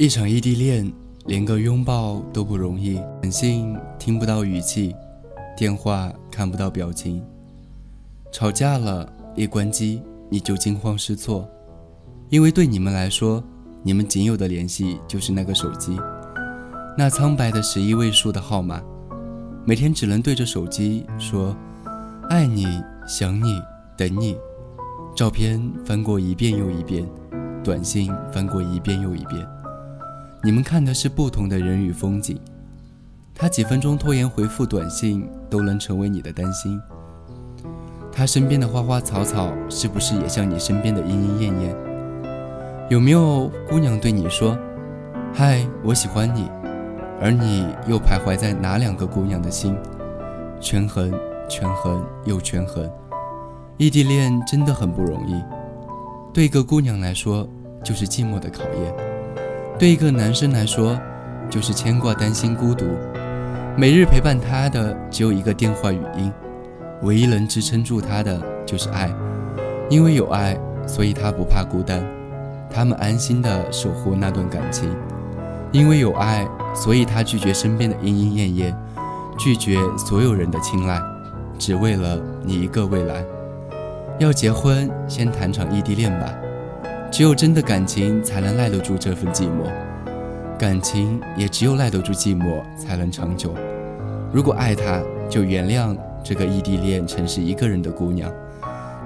一场异地恋，连个拥抱都不容易，短信听不到语气，电话看不到表情。吵架了，一关机你就惊慌失措，因为对你们来说，你们仅有的联系就是那个手机，那苍白的十一位数的号码，每天只能对着手机说“爱你、想你、等你”，照片翻过一遍又一遍，短信翻过一遍又一遍。你们看的是不同的人与风景，他几分钟拖延回复短信都能成为你的担心。他身边的花花草草是不是也像你身边的莺莺燕燕？有没有姑娘对你说：“嗨，我喜欢你”，而你又徘徊在哪两个姑娘的心？权衡，权衡又权衡。异地恋真的很不容易，对一个姑娘来说就是寂寞的考验。对一个男生来说，就是牵挂、担心、孤独。每日陪伴他的只有一个电话语音，唯一能支撑住他的就是爱。因为有爱，所以他不怕孤单。他们安心的守护那段感情。因为有爱，所以他拒绝身边的莺莺燕燕，拒绝所有人的青睐，只为了你一个未来。要结婚，先谈场异地恋吧。只有真的感情才能耐得住这份寂寞，感情也只有耐得住寂寞才能长久。如果爱他，就原谅这个异地恋城市一个人的姑娘。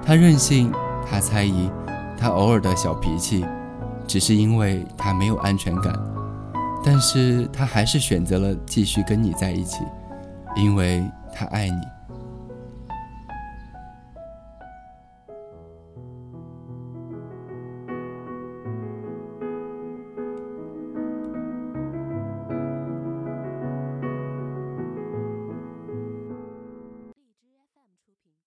她任性，她猜疑，她偶尔的小脾气，只是因为她没有安全感。但是她还是选择了继续跟你在一起，因为她爱你。